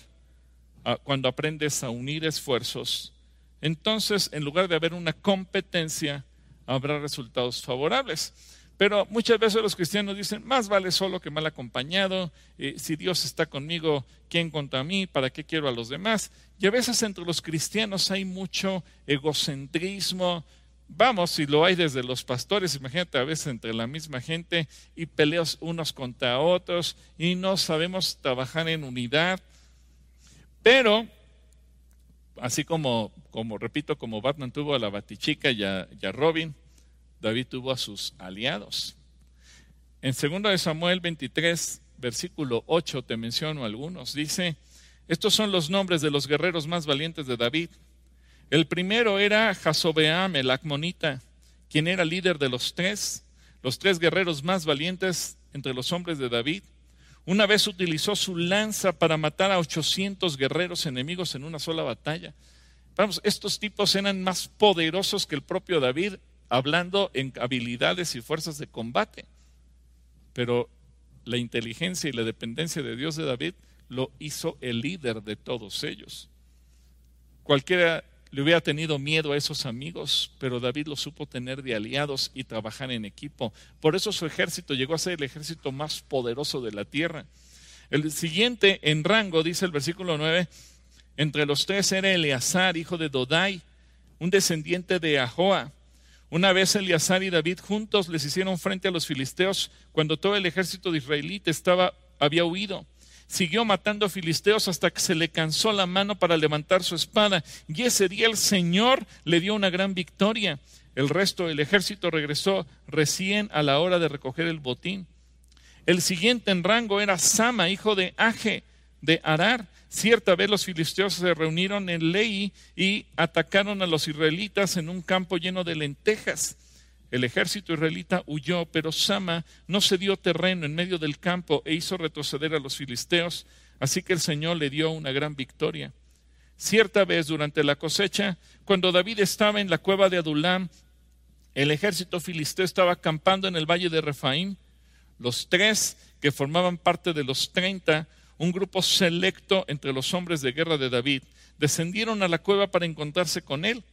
cuando aprendes a unir esfuerzos, entonces en lugar de haber una competencia, habrá resultados favorables. Pero muchas veces los cristianos dicen, más vale solo que mal acompañado, eh, si Dios está conmigo, ¿quién contra mí? ¿Para qué quiero a los demás? Y a veces entre los cristianos hay mucho egocentrismo. Vamos, si lo hay desde los pastores, imagínate a veces entre la misma gente y peleos unos contra otros y no sabemos trabajar en unidad. Pero, así como, como repito, como Batman tuvo a la Batichica y a Robin, David tuvo a sus aliados. En 2 Samuel 23, versículo 8, te menciono algunos. Dice, estos son los nombres de los guerreros más valientes de David. El primero era Jasobeam, el Acmonita, quien era líder de los tres, los tres guerreros más valientes entre los hombres de David. Una vez utilizó su lanza para matar a 800 guerreros enemigos en una sola batalla. Vamos, estos tipos eran más poderosos que el propio David hablando en habilidades y fuerzas de combate. Pero la inteligencia y la dependencia de Dios de David lo hizo el líder de todos ellos. Cualquiera le hubiera tenido miedo a esos amigos, pero David lo supo tener de aliados y trabajar en equipo. Por eso su ejército llegó a ser el ejército más poderoso de la tierra. El siguiente en rango, dice el versículo 9, entre los tres era Eleazar, hijo de Dodai, un descendiente de Ahoa. Una vez Eleazar y David juntos les hicieron frente a los filisteos cuando todo el ejército de israelita estaba, había huido. Siguió matando a filisteos hasta que se le cansó la mano para levantar su espada. Y ese día el Señor le dio una gran victoria. El resto del ejército regresó recién a la hora de recoger el botín. El siguiente en rango era Sama, hijo de Aje, de Arar. Cierta vez los filisteos se reunieron en Lei y atacaron a los israelitas en un campo lleno de lentejas. El ejército israelita huyó, pero Sama no se dio terreno en medio del campo e hizo retroceder a los filisteos, así que el Señor le dio una gran victoria. Cierta vez durante la cosecha, cuando David estaba en la cueva de Adulam, el ejército filisteo estaba acampando en el valle de Refaim. Los tres que formaban parte de los treinta un grupo selecto entre los hombres de guerra de David, descendieron a la cueva para encontrarse con él.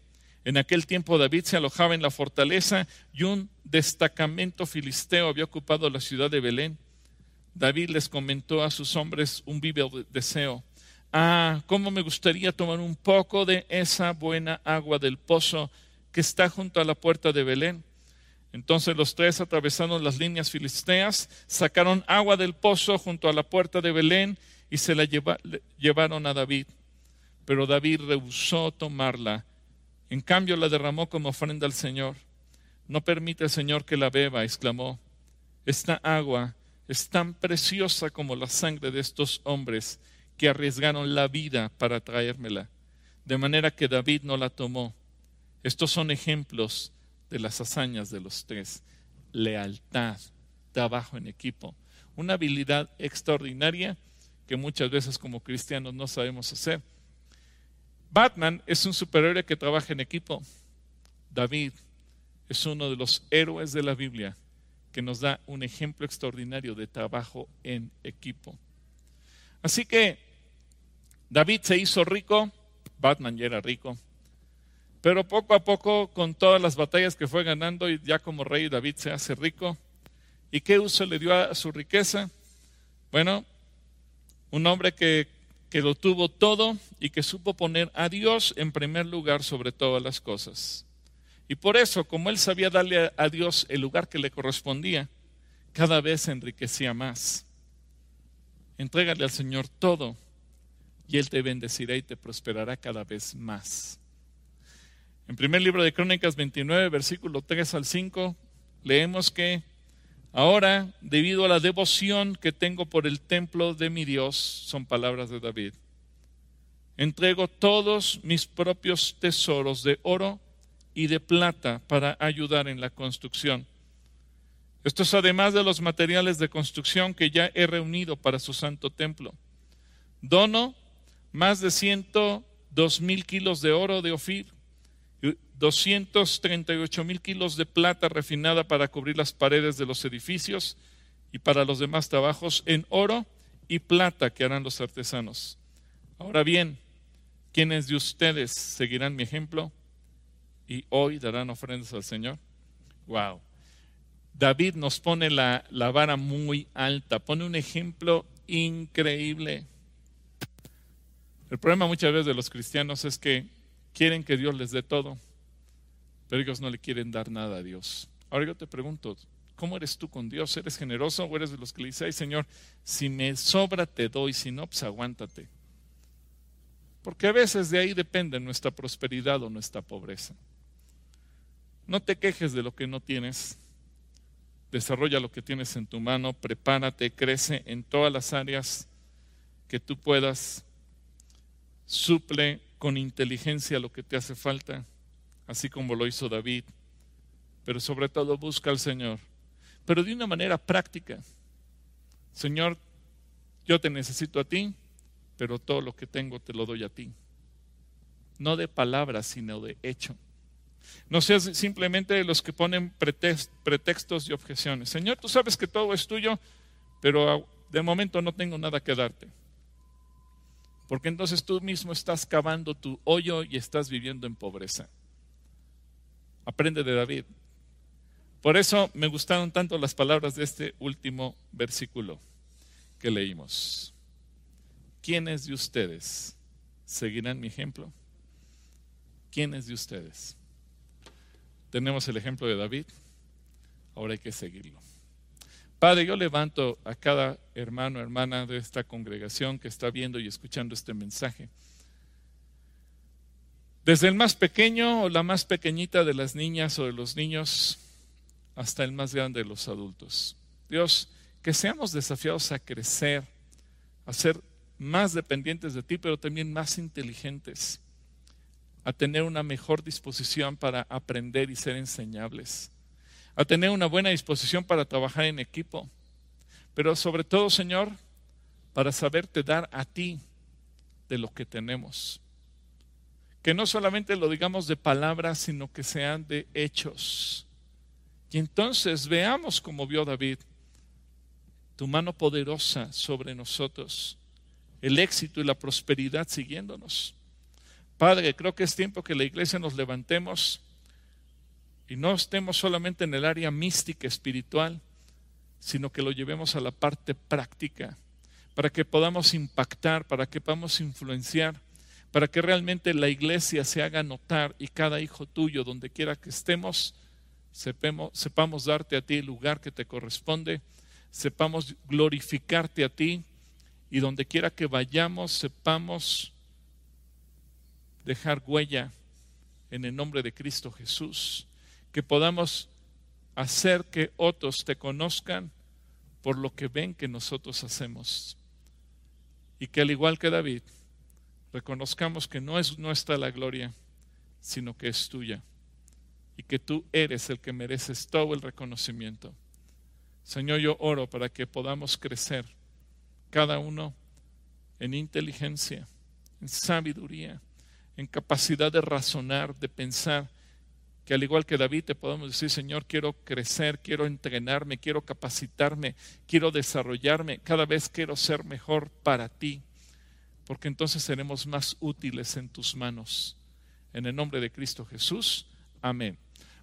En aquel tiempo David se alojaba en la fortaleza y un destacamento filisteo había ocupado la ciudad de Belén. David les comentó a sus hombres un vivo deseo. Ah, cómo me gustaría tomar un poco de esa buena agua del pozo que está junto a la puerta de Belén entonces los tres atravesaron las líneas filisteas, sacaron agua del pozo junto a la puerta de Belén y se la llevaron a David. Pero David rehusó tomarla. En cambio la derramó como ofrenda al Señor. No permite el Señor que la beba, exclamó. Esta agua es tan preciosa como la sangre de estos hombres que arriesgaron la vida para traérmela. De manera que David no la tomó. Estos son ejemplos de las hazañas de los tres. Lealtad, trabajo en equipo, una habilidad extraordinaria que muchas veces como cristianos no sabemos hacer. Batman es un superhéroe que trabaja en equipo. David es uno de los héroes de la Biblia que nos da un ejemplo extraordinario de trabajo en equipo. Así que David se hizo rico, Batman ya era rico, pero poco a poco, con todas las batallas que fue ganando, y ya como rey David se hace rico. ¿Y qué uso le dio a su riqueza? Bueno, un hombre que, que lo tuvo todo y que supo poner a Dios en primer lugar sobre todas las cosas. Y por eso, como él sabía darle a Dios el lugar que le correspondía, cada vez se enriquecía más. Entrégale al Señor todo y Él te bendecirá y te prosperará cada vez más. En primer libro de Crónicas 29, versículo 3 al 5, leemos que ahora, debido a la devoción que tengo por el templo de mi Dios, son palabras de David, entrego todos mis propios tesoros de oro y de plata para ayudar en la construcción. Esto es además de los materiales de construcción que ya he reunido para su santo templo. Dono más de ciento dos mil kilos de oro de Ofir 238 mil kilos de plata refinada para cubrir las paredes de los edificios y para los demás trabajos en oro y plata que harán los artesanos. Ahora bien, ¿quiénes de ustedes seguirán mi ejemplo y hoy darán ofrendas al Señor? Wow. David nos pone la, la vara muy alta, pone un ejemplo increíble. El problema muchas veces de los cristianos es que quieren que Dios les dé todo, pero ellos no le quieren dar nada a Dios. Ahora yo te pregunto, ¿cómo eres tú con Dios? ¿Eres generoso o eres de los que le dicen, Señor, si me sobra te doy, si no, pues aguántate? Porque a veces de ahí depende nuestra prosperidad o nuestra pobreza. No te quejes de lo que no tienes. Desarrolla lo que tienes en tu mano, prepárate, crece en todas las áreas que tú puedas. Suple con inteligencia lo que te hace falta, así como lo hizo David. Pero sobre todo busca al Señor, pero de una manera práctica. Señor, yo te necesito a ti, pero todo lo que tengo te lo doy a ti. No de palabras, sino de hecho. No seas simplemente los que ponen pretextos y objeciones. Señor, tú sabes que todo es tuyo, pero de momento no tengo nada que darte. Porque entonces tú mismo estás cavando tu hoyo y estás viviendo en pobreza. Aprende de David. Por eso me gustaron tanto las palabras de este último versículo que leímos. ¿Quiénes de ustedes seguirán mi ejemplo? ¿Quiénes de ustedes? Tenemos el ejemplo de David, ahora hay que seguirlo. Padre, yo levanto a cada hermano, hermana de esta congregación que está viendo y escuchando este mensaje. Desde el más pequeño o la más pequeñita de las niñas o de los niños hasta el más grande de los adultos. Dios, que seamos desafiados a crecer, a ser más dependientes de ti, pero también más inteligentes a tener una mejor disposición para aprender y ser enseñables, a tener una buena disposición para trabajar en equipo, pero sobre todo, Señor, para saberte dar a ti de lo que tenemos. Que no solamente lo digamos de palabras, sino que sean de hechos. Y entonces veamos como vio David, tu mano poderosa sobre nosotros, el éxito y la prosperidad siguiéndonos. Padre, creo que es tiempo que la iglesia nos levantemos y no estemos solamente en el área mística espiritual, sino que lo llevemos a la parte práctica, para que podamos impactar, para que podamos influenciar, para que realmente la iglesia se haga notar y cada hijo tuyo, donde quiera que estemos, sepamos, darte a ti el lugar que te corresponde, sepamos glorificarte a ti y donde quiera que vayamos, sepamos dejar huella en el nombre de Cristo Jesús, que podamos hacer que otros te conozcan por lo que ven que nosotros hacemos. Y que al igual que David, reconozcamos que no es nuestra la gloria, sino que es tuya. Y que tú eres el que mereces todo el reconocimiento. Señor, yo oro para que podamos crecer cada uno en inteligencia, en sabiduría, en capacidad de razonar, de pensar, que al igual que David te podemos decir, Señor, quiero crecer, quiero entrenarme, quiero capacitarme, quiero desarrollarme, cada vez quiero ser mejor para ti, porque entonces seremos más útiles en tus manos. En el nombre de Cristo Jesús, amén.